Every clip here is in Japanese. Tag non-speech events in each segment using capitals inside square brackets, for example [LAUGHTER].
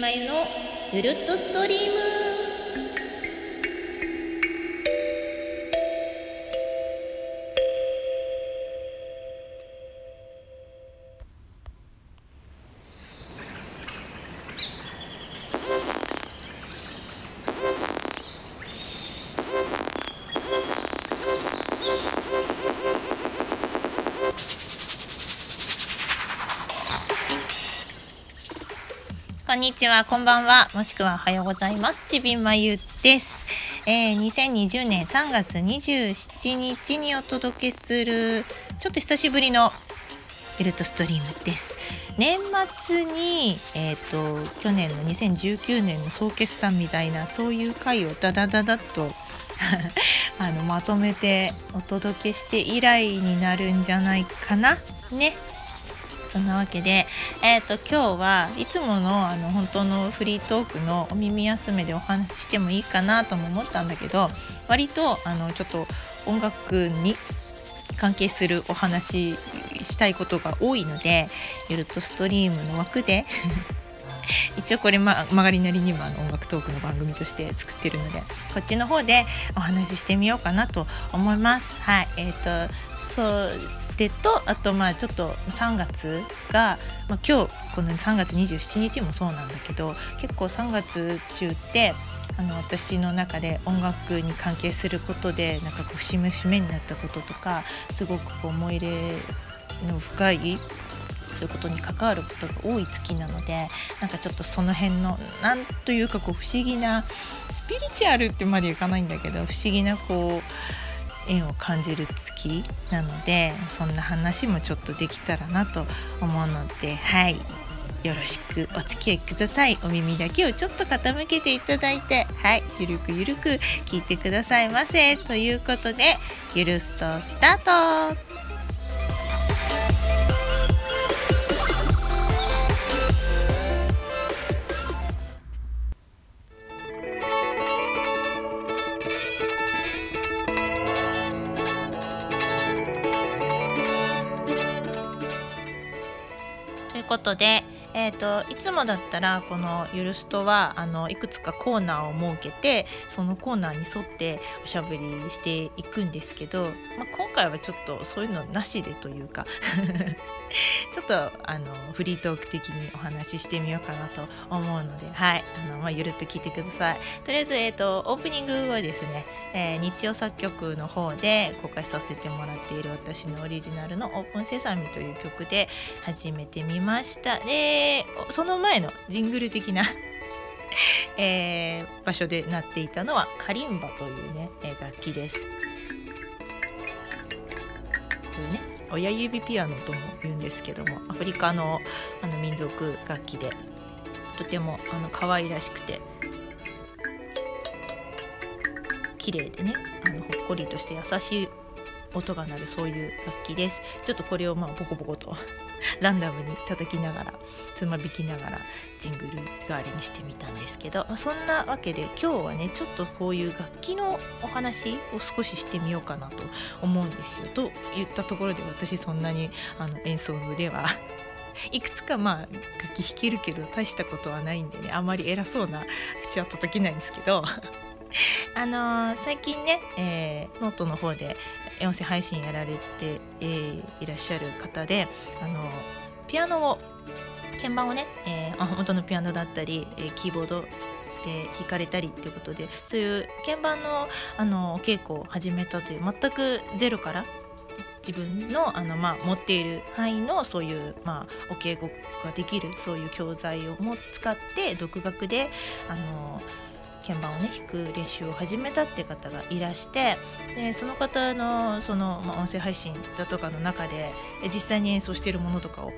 まゆのゆるっとストリーム。んにちは、こんばんは、もしくはおはようございます。ちびまゆです。えー、2020年3月27日にお届けする、ちょっと久しぶりのエルトストリームです。年末に、えーと、去年の2019年の総決算みたいなそういう回をダダダダッと [LAUGHS] あのまとめてお届けして以来になるんじゃないかなねそんなわけで、えーと、今日はいつものあの本当のフリートークのお耳休めでお話ししてもいいかなとも思ったんだけど割とあのちょっと音楽に関係するお話したいことが多いのでゆるっとストリームの枠で [LAUGHS] 一応これ、ま、曲がりなりにもあの音楽トークの番組として作ってるのでこっちの方でお話ししてみようかなと思います。はいえーとそうでとあとまあちょっと3月が、まあ、今日この3月27日もそうなんだけど結構3月中ってあの私の中で音楽に関係することでなんかこう節目節目になったこととかすごくこう思い入れの深いそういうことに関わることが多い月なのでなんかちょっとその辺のなんというかこう不思議なスピリチュアルってまでいかないんだけど不思議なこう縁を感じる月なのでそんな話もちょっとできたらなと思うのではい。よろしくお付き合いください。お耳だけをちょっと傾けていただいてはい。ゆるくゆるく聞いてくださいませ。ということでゆるストスタート。ことで、えーと、いつもだったらこの「ゆるストは」あのいくつかコーナーを設けてそのコーナーに沿っておしゃべりしていくんですけど、まあ、今回はちょっとそういうのなしでというか。[LAUGHS] ちょっとあのフリートーク的にお話ししてみようかなと思うので、はいあのまあ、ゆるっと聞いてください。とりあえず、えーと、オープニングはですね、えー、日曜作曲の方で公開させてもらっている私のオリジナルの「オープンセサミ」という曲で始めてみました。でその前のジングル的な [LAUGHS] えー、場所で鳴っていたのはカリンバというね、え、楽器です。これね親指ピアノとも言うんですけどもアフリカのあの民族楽器でとてもあの可愛らしくて綺麗でねあのほっこりとして優しい音が鳴るそういう楽器です。ちょっとこれをまあボコボコと [LAUGHS] ランダムに叩きながらつまびきながらジングル代わりにしてみたんですけど、まあ、そんなわけで今日はねちょっとこういう楽器のお話を少ししてみようかなと思うんですよ。と言ったところで私そんなにあの演奏の腕は [LAUGHS] いくつかまあ楽器弾けるけど大したことはないんでねあまり偉そうな口は叩けないんですけど [LAUGHS] あのー、最近ね、えー、ノートの方で音声配信やられて、えー、いらっしゃる方であのピアノを鍵盤をね、えー、本当のピアノだったり、えー、キーボードで弾かれたりっていうことでそういう鍵盤のあのお稽古を始めたという全くゼロから自分のあの、まあ、持っている範囲のそういう、まあ、お稽古ができるそういう教材をも使って独学であの鍵盤をね弾く練習を始めたって方がいらしてでその方のその、まあ、音声配信だとかの中で実際に演奏しているものとかを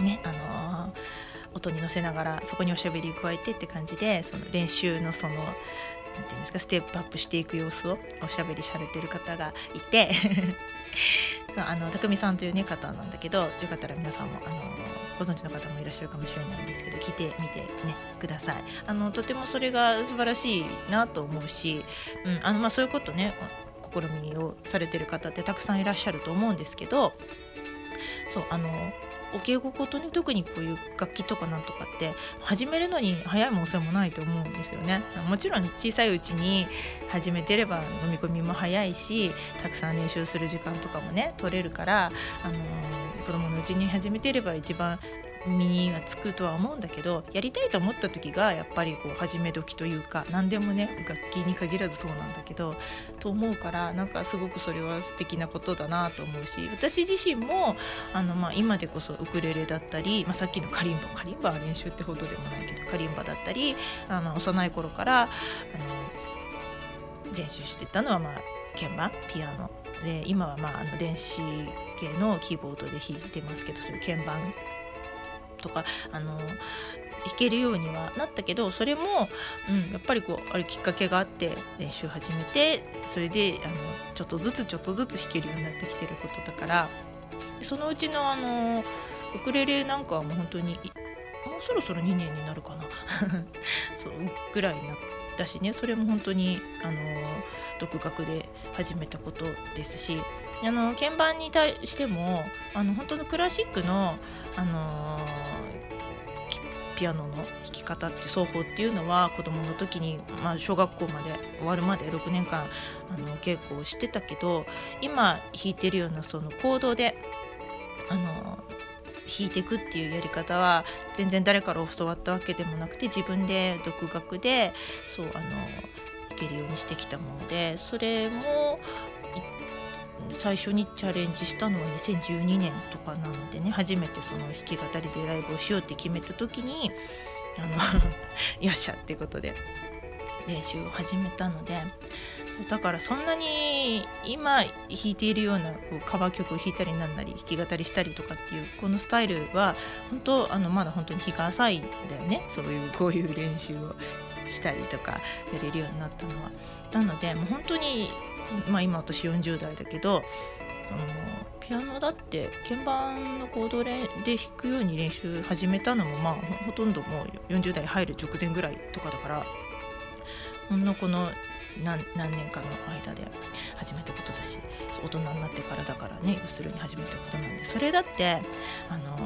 ねあのー、音に乗せながらそこにおしゃべり加えてって感じでその練習のそのなんていうんですかステップアップしていく様子をおしゃべりされてる方がいて。[LAUGHS] あの匠さんという、ね、方なんだけどよかったら皆さんもあのご存知の方もいらっしゃるかもしれないんですけど聞いてみて、ね、ください。あのとてもそれが素晴らしいなと思うし、うんあのまあ、そういうことね試みをされてる方ってたくさんいらっしゃると思うんですけどそうあのお稽古事ね特にこういう楽器とかなんとかって始めるのに早いも遅いもないと思うんですよね。もちろん小さいうちに始めてれば飲み込みも早いしたくさん練習する時間とかもね取れるから、あのー、子供のうちに始めてれば一番身にはつくとは思うんだけどやりたいと思った時がやっぱりこう始め時というか何でもね楽器に限らずそうなんだけどと思うからなんかすごくそれは素敵なことだなと思うし私自身もあの、まあ、今でこそウクレレだったり、まあ、さっきのカリンバカリンバは練習ってほどでもないけどカリンバだったりあの幼い頃からあの練習してたのは、まあ、鍵盤？ピアノ。で今はまああの電子系のキーボードで弾いてますけどそういう鍵盤とか。あの弾けるようにはなったけどそれも、うん、やっぱりこうあるきっかけがあって練習始めてそれであのちょっとずつちょっとずつ弾けるようになってきてることだから。そのうちのあのウクレレなんかはもう本当にもうそろそろ2年になるかな。[LAUGHS] そうぐらいになって。たしね。それも本当にあの独学で始めたことですしあの鍵盤に対してもあの本当のクラシックのあのピアノの弾き方って奏法っていうのは子どもの時に、まあ、小学校まで終わるまで6年間あの稽古をしてたけど今弾いてるようなその行動であの弾いていくっていうやり方は全然誰から教わったわけでもなくて自分で独学でそうあの弾けるようにしてきたものでそれも最初にチャレンジしたのは2012年とかなのでね初めてその弾き語りでライブをしようって決めた時にあの [LAUGHS] よっしゃっていうことで。練習を始めたのでだからそんなに今弾いているようなこうカバー曲を弾いたりなんなり弾き語りしたりとかっていうこのスタイルは本当あのまだ本当に日が浅いんだよねそういうこういう練習をしたりとかやれるようになったのは。なのでもう本当にまあ、今私40代だけどあのピアノだって鍵盤のコードで弾くように練習始めたのもまあほとんどもう40代入る直前ぐらいとかだからほんのこの何何年かの間で始めたことだし大人になってからだからね要するに始めたことなんでそれだってあの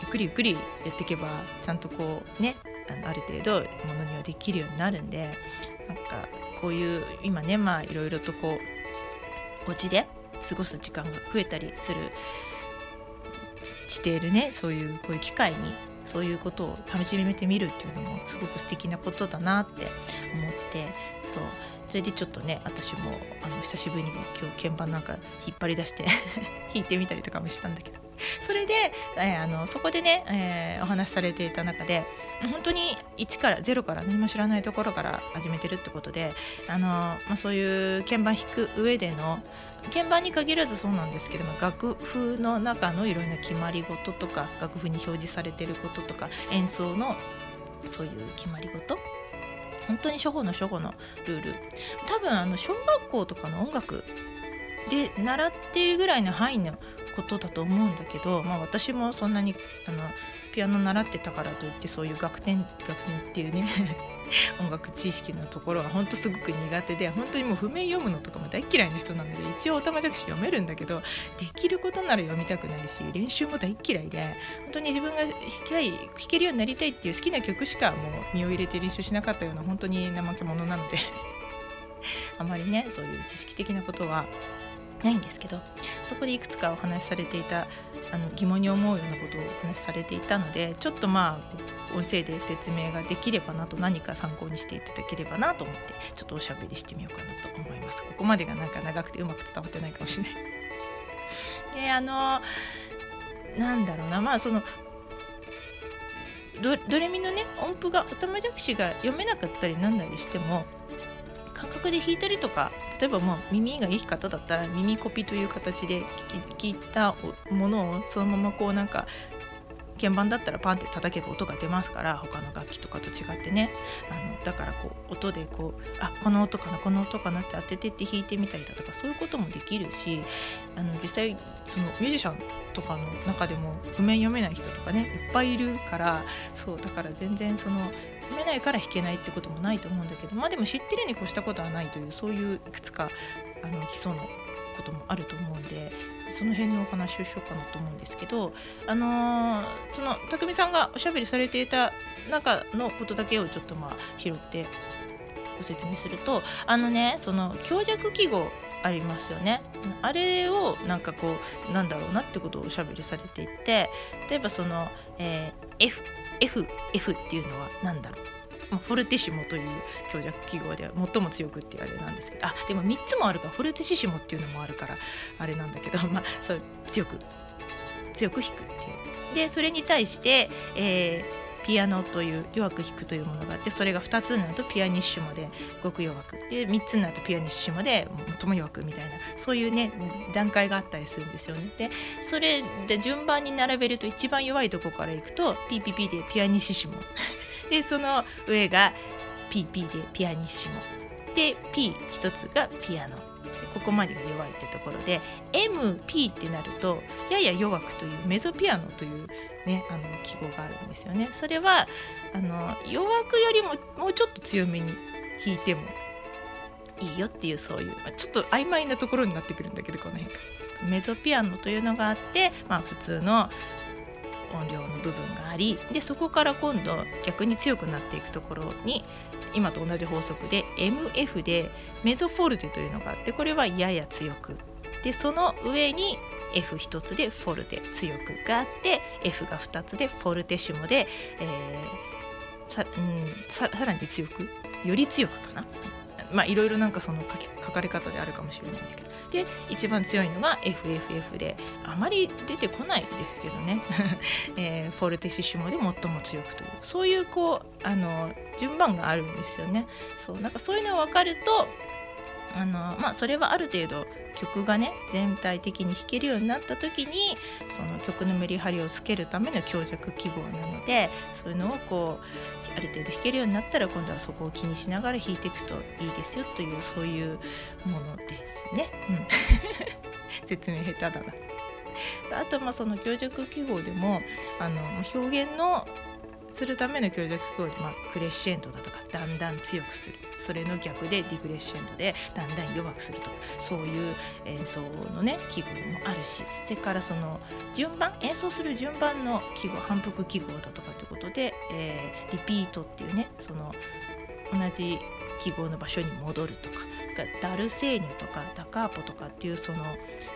ゆっくりゆっくりやっていけばちゃんとこうねあのある程度ものにはできるようになるんでなんかこういう今ねまあいろいろとこうお家で過ごす時間が増えたりするしているねそういうこういう機会にそういうことを楽しめてみるっていうのもすごく素敵なことだなっててそう。それでちょっとね私もあの久しぶりにね今日鍵盤なんか引っ張り出して [LAUGHS] 弾いてみたりとかもしたんだけど。それで、えー、あのそこでね、えー、お話しされていた中で本当に1から0から何も知らないところから始めてるってことであの、まあ、そういう鍵盤弾く上での鍵盤に限らずそうなんですけども楽譜の中のいろんな決まり事とか楽譜に表示されてることとか演奏のそういう決まり事本当に初歩の初歩のルール。多分あの小学校とかの音楽で習っているぐらいの範囲のことだと思うんだけど、まあ、私もそんなにあのピアノ習ってたからといってそういう楽天楽天っていうね。音楽知識のところは本当すごく苦手で本当にもう譜面読むのとかも大嫌いな人なので一応おたまじゃくし読めるんだけどできることなら読みたくないし練習も大嫌いで本当に自分が弾きたい弾けるようになりたいっていう好きな曲しかもう身を入れて練習しなかったような本当に怠け者なのであまりねそういう知識的なことはないんですけどそこでいくつかお話しされていたあの疑問に思うようなことをお話しされていたのでちょっとまあ音声で説明ができればなと何か参考にしていただければなと思ってちょっとおしゃべりしてみようかなと思います。ここまでがなんか長くてうまく伝わってないかもしれない。であのなんだろうなまあそのドレミのね音符がおたまじゃくしが読めなかったりなんだりしてもで弾いたりとか例えばもう耳がいい方だったら耳コピという形で聞いたものをそのままこうなんか鍵盤だったらパンって叩けば音が出ますから他の楽器とかと違ってね。あのだからこう音でこうあこの音かなこの音かなって当ててって弾いてみたりだとかそういうこともできるしあの実際そのミュージシャンとかの中でも譜面読めない人とかねいっぱいいるからそうだから全然その読めないから弾けないってこともないと思うんだけどまあでも知ってるに越したことはないというそういういくつかあの基礎のこともあると思うんでその辺のお話をしようかなと思うんですけどあのー、その匠さんがおしゃべりされていた中のことだけをちょっとまあ拾ってご説明するとあのねその強弱記号ありますよね。あれをなんかこうなんだろうなってことをおしゃべりされていて例えばその、えー、F F F っていうのは何だろう、フォルティシモという強弱記号では最も強くっていうあれなんですけど。あでも3つもあるか。らフォルティシシモっていうのもあるからあれなんだけど。[LAUGHS] まあそう強く強く弾くっていう。でそれに対して、えーピアノという弱く弾くというものがあってそれが2つになるとピアニッシュモでごく弱。くで3つになるとピアニッシュモで最も弱くみたいなそういうね段階があったりするんですよね。でそれで順番に並べると一番弱いとこからいくと PPP でピアニッシュモ。[LAUGHS] でその上が PP でピアニッシュモ。で P 一つがピアノ。ここまでが弱いってところで MP ってなるとやや弱くというメゾピアノというねあの記号があるんですよね。それはあの弱くよりももうちょっと強めに弾いてもいいよっていうそういう、まあ、ちょっと曖昧なところになってくるんだけどこの辺から。メゾピアノというのがあって、まあ、普通の音量の部分がありでそこから今度逆に強くなっていくところに今と同じ法則で MF でメゾフォルテというのがあってこれはやや強く。でその上に F1 つでフォルテ強くがあって F が2つでフォルテシモで、えー、さうんささらに強くより強くかな。まあいろいろなんかその書き書かれ方であるかもしれないんだけど。で一番強いのが FFF であまり出てこないですけどね、[LAUGHS] えー、フォルテシシモで最も強くというそういうこうあの順番があるんですよね。そうなんかそういうのが分かるとあのまあそれはある程度曲がね全体的に弾けるようになった時にその曲のメリハリをつけるための強弱記号なのでそういうのをこうある程度弾けるようになったら今度はそこを気にしながら弾いていくといいですよというそういうものですね。うん、[LAUGHS] 説明下手だな。あとまあその強弱記号でもあの表現のするための強弱記号で、まあ、クレッシェンドだとかだんだん強くする。それの逆でディクレッシェンドでだんだん弱くするとかそういう演奏のね記号もあるしそれからその順番演奏する順番の記号反復記号だとかってことで、えー、リピートっていうねその同じ記号の場所に戻るとかダルセーニュとかダカーポとかっていうその、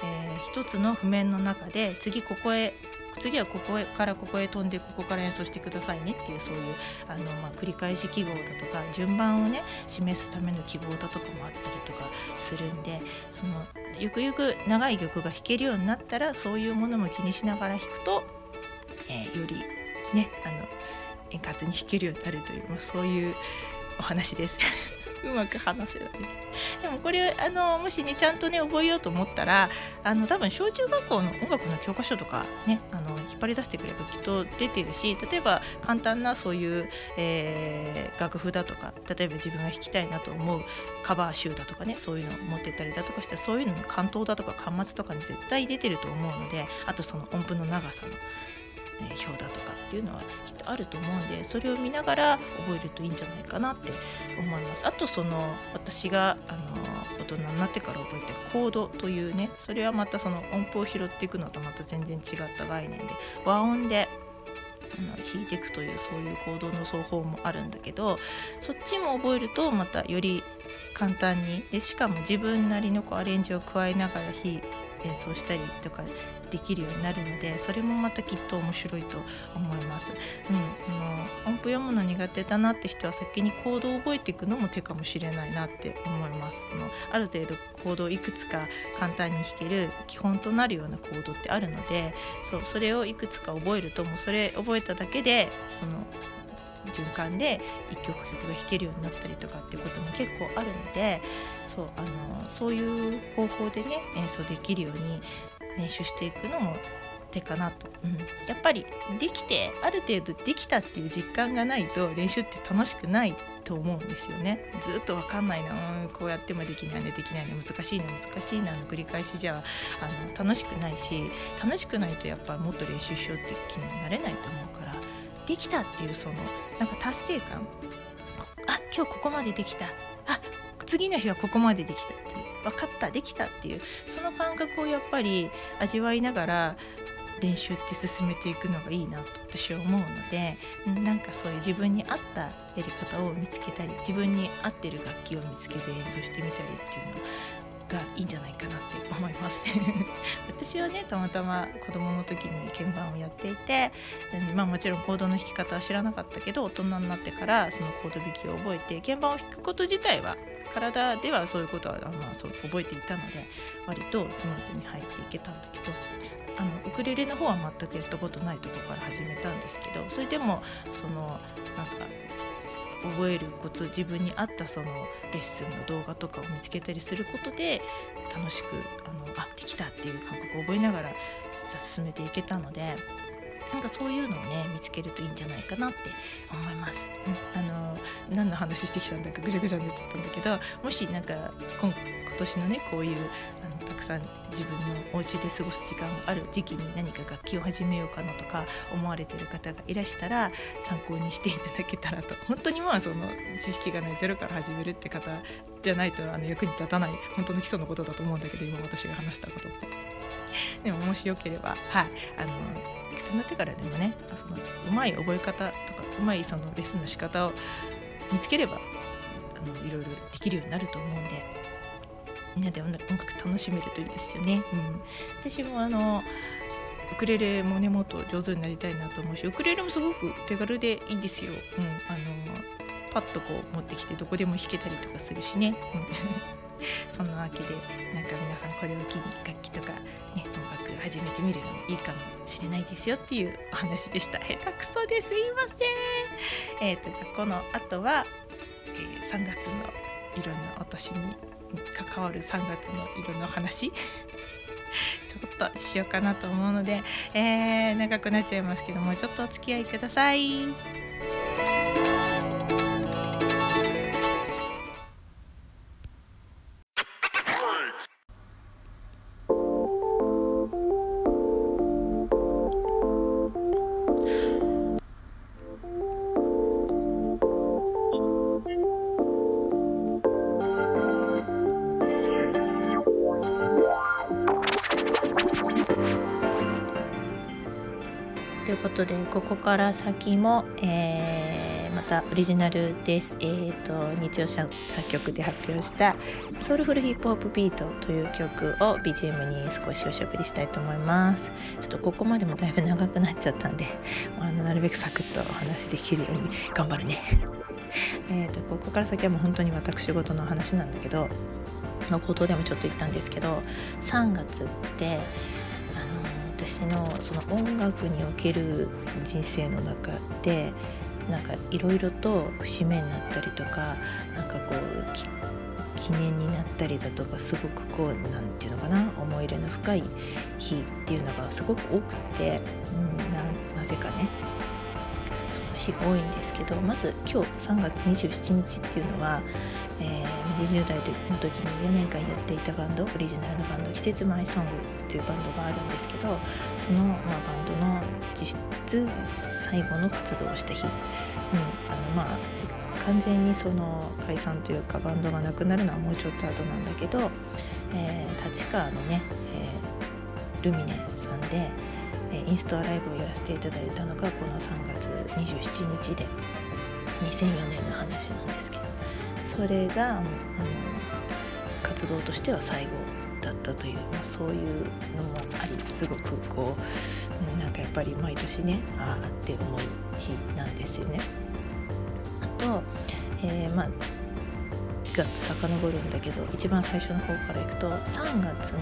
えー、一つの譜面の中で次ここへ次はここからここへ飛んでここから演奏してくださいねっていうそういうあの、まあ、繰り返し記号だとか順番をね示すための記号だとかもあったりとかするんでそのゆくゆく長い曲が弾けるようになったらそういうものも気にしながら弾くと、えー、よりねあの円滑に弾けるようになるという、まあ、そういうお話です。うまく話せない。でもこれあのもしねちゃんとね覚えようと思ったらあの多分小中学校の音楽の教科書とかねあの引っ張り出してくればきっと出てるし例えば簡単なそういう、えー、楽譜だとか例えば自分が弾きたいなと思うカバー集だとかねそういうのを持ってったりだとかしてそういうのの関東だとか巻末とかに絶対出てると思うのであとその音符の長さの。表だとかっていうのはきっとあると思うんでそれを見ながら覚えるといいんじゃないかなって思います。あとその私があの大人になってから覚えたコードというねそれはまたその音符を拾っていくのとまた全然違った概念で和音で弾いていくというそういう行動の奏法もあるんだけどそっちも覚えるとまたより簡単にでしかも自分なりのこうアレンジを加えながら弾演奏したりとかできるようになるのでそれもまたきっと面白いと思います。うん、あの音符読むの苦手だなって人は先にコードを覚えていくのも手かもしれないなって思います。そのある程度コードをいくつか簡単に弾ける基本となるようなコードってあるのでそうそれをいくつか覚えるともうそれ覚えただけでその循環で1曲曲が弾けるようになったりとかっていうことも結構あるのでそうあのそういう方法でね演奏できるように練習していくのも手かなと、うん、やっぱりできてある程度できたっていう実感がないと練習って楽しくないと思うんですよね。ずっと分かんないな、うん、こうやってもできないねできないね。難しいね難しいなの繰り返しじゃあの楽しくないし楽しくないとやっぱもっと練習しようっていう気にもなれないと思うからできたっていうそのなんか達成感。あ今日ここまでできた。あ次の日はここまでできたっていう。分かったできたっていうその感覚をやっぱり味わいながら練習って進めていくのがいいなと私は思うのでなんかそういう自分に合ったやり方を見つけたり自分に合ってる楽器を見つけて演奏してみたりっていうのがいいんじゃないかなって思います。[LAUGHS] 私はねたまたま子供の時に鍵盤をやっていて、まあ、もちろんコードの弾き方は知らなかったけど大人になってからそのコード弾きを覚えて鍵盤を弾くこと自体は体ではそういうことは、まあ、そう覚えていたので割とスムーズに入っていけたんだけどあのウクレレの方は全くやったことないとこから始めたんですけどそれでもそのなんか覚えるコツ自分に合ったそのレッスンの動画とかを見つけたりすることで楽しくあのあできたっていう感覚を覚えながら進めていけたのでなんかそういうのをね見つけるといいんじゃないかなって思います。うん、あの何の話してきたんだかぐちゃぐちゃになっちゃったんだけどもしなんか今年のねこういうあのたくさん自分のお家で過ごす時間がある時期に何か楽器を始めようかなとか思われてる方がいらしたら参考にしていただけたらと本当にまあその知識がないゼロから始めるって方じゃないとあの役に立たない本当の基礎のことだと思うんだけど今私が話したことって。でももしよければはいあの大人になってからでもねそのうまい覚え方とかうまいそのレッスンの仕方を見つければあのいろいろできるようになると思うんでみんなで音楽楽しめるといいですよね。うん、私もあのウクレレもねもっと上手になりたいなと思うしウクレレもすごく手軽でいいんですよ。うん、あのパッとこう持ってきてどこでも弾けたりとかするしね。[LAUGHS] そんなわけでなんか皆さんこれを機に楽器とかね音楽始めてみるのもいいかもしれないですよっていうお話でした。下手くそですいません。えっ、ー、とじゃあこの後は、えー、3月のいろんなお年に関わる3月の色の話。[LAUGHS] ちょっとしようかなと思うので、えー、長くなっちゃいますけどもちょっとお付き合いください。ということでここから先も、えー、またオリジナルです。えーと、日曜作曲で発表した「ソウルフルヒップホップビート」という曲を BGM に少しおしゃべりしたいと思います。ちょっとここまでもだいぶ長くなっちゃったんであのなるべくサクッとお話できるように頑張るね。えとここから先はもう本当に私事の話なんだけど、ま、冒頭でもちょっと言ったんですけど3月ってあの私のその音楽における人生の中でなんかいろいろと節目になったりとかなんかこう記念になったりだとかすごくこう何て言うのかな思い入れの深い日っていうのがすごく多くて、うん、なぜかね。日が多いんですけどまず今日3月27日っていうのはえー、20代の時に4年間やっていたバンドオリジナルのバンド「季節前ソング」というバンドがあるんですけどその、まあ、バンドの実質最後の活動をした日、うんあのまあ、完全にその解散というかバンドがなくなるのはもうちょっと後なんだけど、えー、立川のね、えー、ルミネさんで、インストアライブをやらせていただいたのがこの3月27日で2004年の話なんですけど。それがあの活動としては最後だったという、まあ、そういうのもありすごくこうなんかやっぱり毎年ねああって思う日なんですよね。あと、えー、まあガッと遡るんだけど一番最初の方からいくと3月の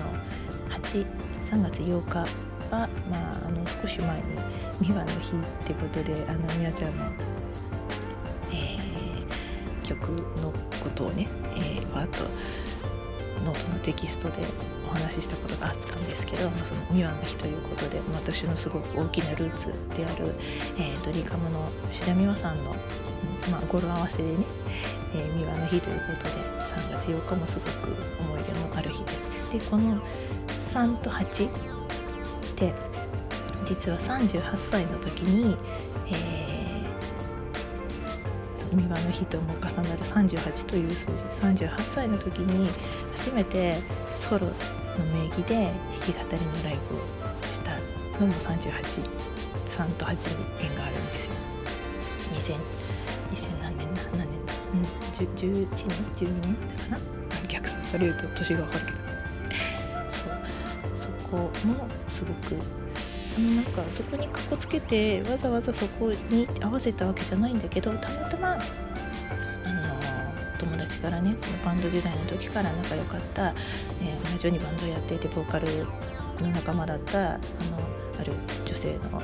83月8日は、まあ、あの少し前にミワの日ってことであのみやちゃんのえ曲のことをね、えー、わっとノートのテキストでお話ししたことがあったんですけど、まあ、そのミワの日ということで私のすごく大きなルーツである、えー、ドリカムの吉田美和さんの、まあ、語呂合わせでね、えー、ミワの日ということで3月8日もすごく思い入れのある日です。でこの3と8って実は38歳の時に、えー三輪の日とも重なる38という数字38歳の時に初めてソロの名義で弾き語りのライブをしたのも383と8に縁があるんですよ。2000 2000何年だ？何年だ、うん、11年？12年だかな？逆算されると年が分かるけど。そうそこもすごく。なんかそこにかっこつけてわざわざそこに合わせたわけじゃないんだけどたまたま友達からねそのバンド時代の時から仲良かった、えー、同じようにバンドやっていてボーカルの仲間だったあのある女性のあの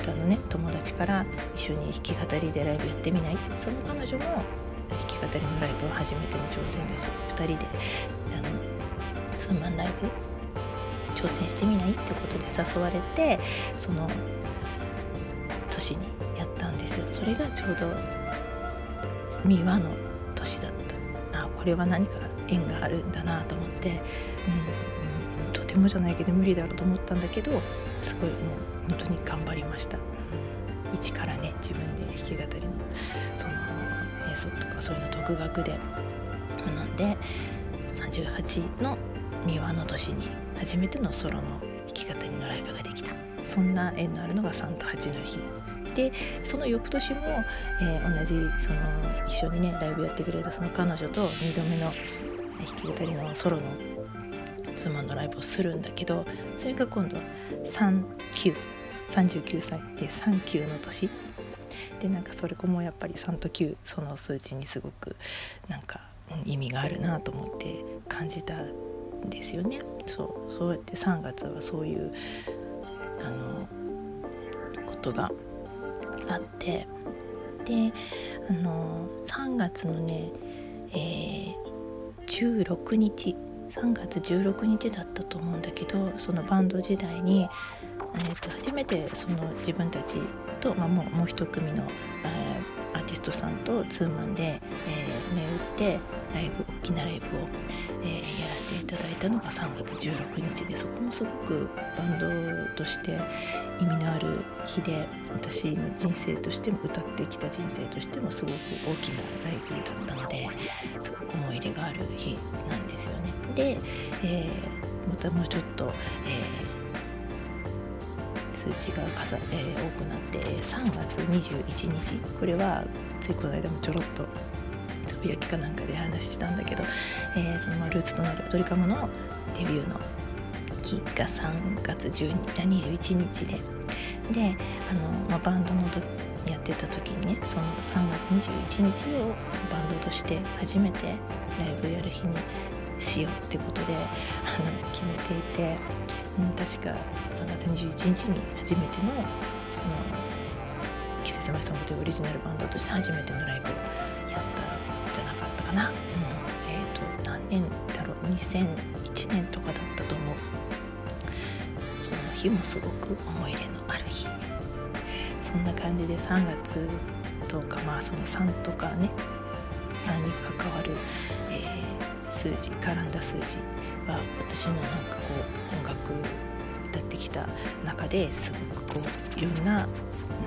歌のね友達から一緒に弾き語りでライブやってみない？ってその彼女も弾き語りのライブは初めての挑戦だし2人であのツーマンライブ挑戦してみないってことで誘われてその年にやったんですよ。それがちょうど三輪の年だった。あこれは何か縁があるんだなと思って、うん、とてもじゃないけど無理だろうと思ったんだけどすごいもう本当に頑張りました、うん、一からね自分で弾き語りのその演奏とかそういうの独学で学んで38の三輪の年に初めてのソロの弾き語りのライブができた。そんな縁のあるのが3と8の日。でその翌年も、えー、同じその一緒にねライブやってくれたその彼女と2度目の弾き語りのソロの妻のライブをするんだけどそれが今度3939歳。で39の年。でなんかそれもやっぱり3と9その数字にすごくなんか意味があるなと思って感じたんですよね。そうそうやって3月はそういうあのことがあってであの3月のね、えー、16日3月16日だったと思うんだけどそのバンド時代に、えー、と初めてその自分たちと、まあ、もうもう一組の、えー、アーティストさんとツーマンで、えー、銘打ってライブ大きなライブを、えー、やらせていただいたのが3月16日でそこもすごくバンドとして意味のある日で私の人生としても歌ってきた人生としてもすごく大きなライブだったのですごく思い入れがある日なんですよね。で、えー、またもうちょっと、えー、数字がかさ、えー、多くなって3月21日これはついこの間もちょろっとつぶやきかなんかで話したんだけど、えー、そのルーツとなるドリカムのデビューの日が3月12 21日でであの、まあ、バンドのやってた時にねその3月21日をバンドとして初めてライブやる日にしようってことであの決めていて、うん、確か3月21日に初めてのその季節前ソングというオリジナルバンドとして初めてのライブかな。うん、えっ、ー、と何年だろう2001年とかだったと思う。その日もすごく思い入れのある日。そんな感じで3月とかまあその3とかね3に関わる、えー、数字絡んだ数字は私のなんかこう音楽歌ってきた中ですごくこういろんな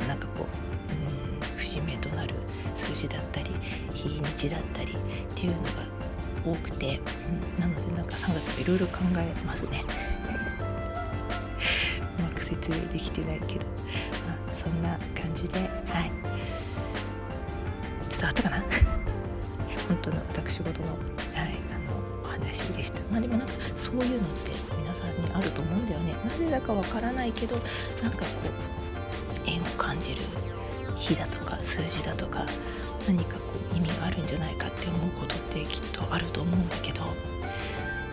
なんかこう、うん、節目となる数字だったり日にちだったりっていうのが多くて、うん、なのでなんか3月はいろいろ考えますね。[LAUGHS] うまく説明できてないけど、まあ、そんな感じではい。伝わったかな？[LAUGHS] 本当の私事の,、はい、あのお話でした。まあでもなんかそういうのって皆さんにあると思うんだよね。なぜだかわからないけどなんかこう縁を感じる日だとか数字だとか何かこう意味があるんじゃないかって思うことってきっとあると思うんだけど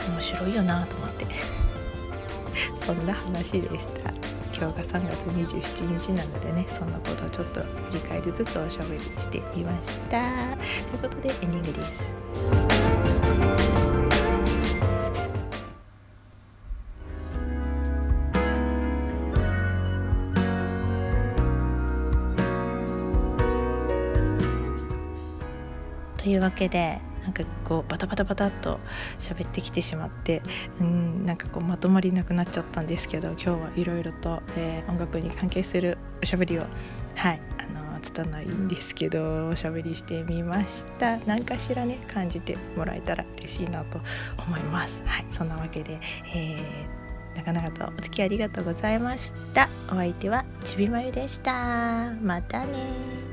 面白いよなと思って。[LAUGHS] そんな話でした。今日が3月27日なのでねそんなことをちょっと振り返りつつおしゃべりしてみました。ということでエンディングです。というわけでなんかこうバタバタバタっと喋ってきてしまってうんなんかこうまとまりなくなっちゃったんですけど今日はいろいろと、えー、音楽に関係するおしゃべりをはいあの拙いんですけどおしゃべりしてみました。何かしらね感じてもらえたら嬉しいなと思います。はいそんなわけで、えー、なかなかとお付き合いありがとうございました。お相手はちびまゆでした。またね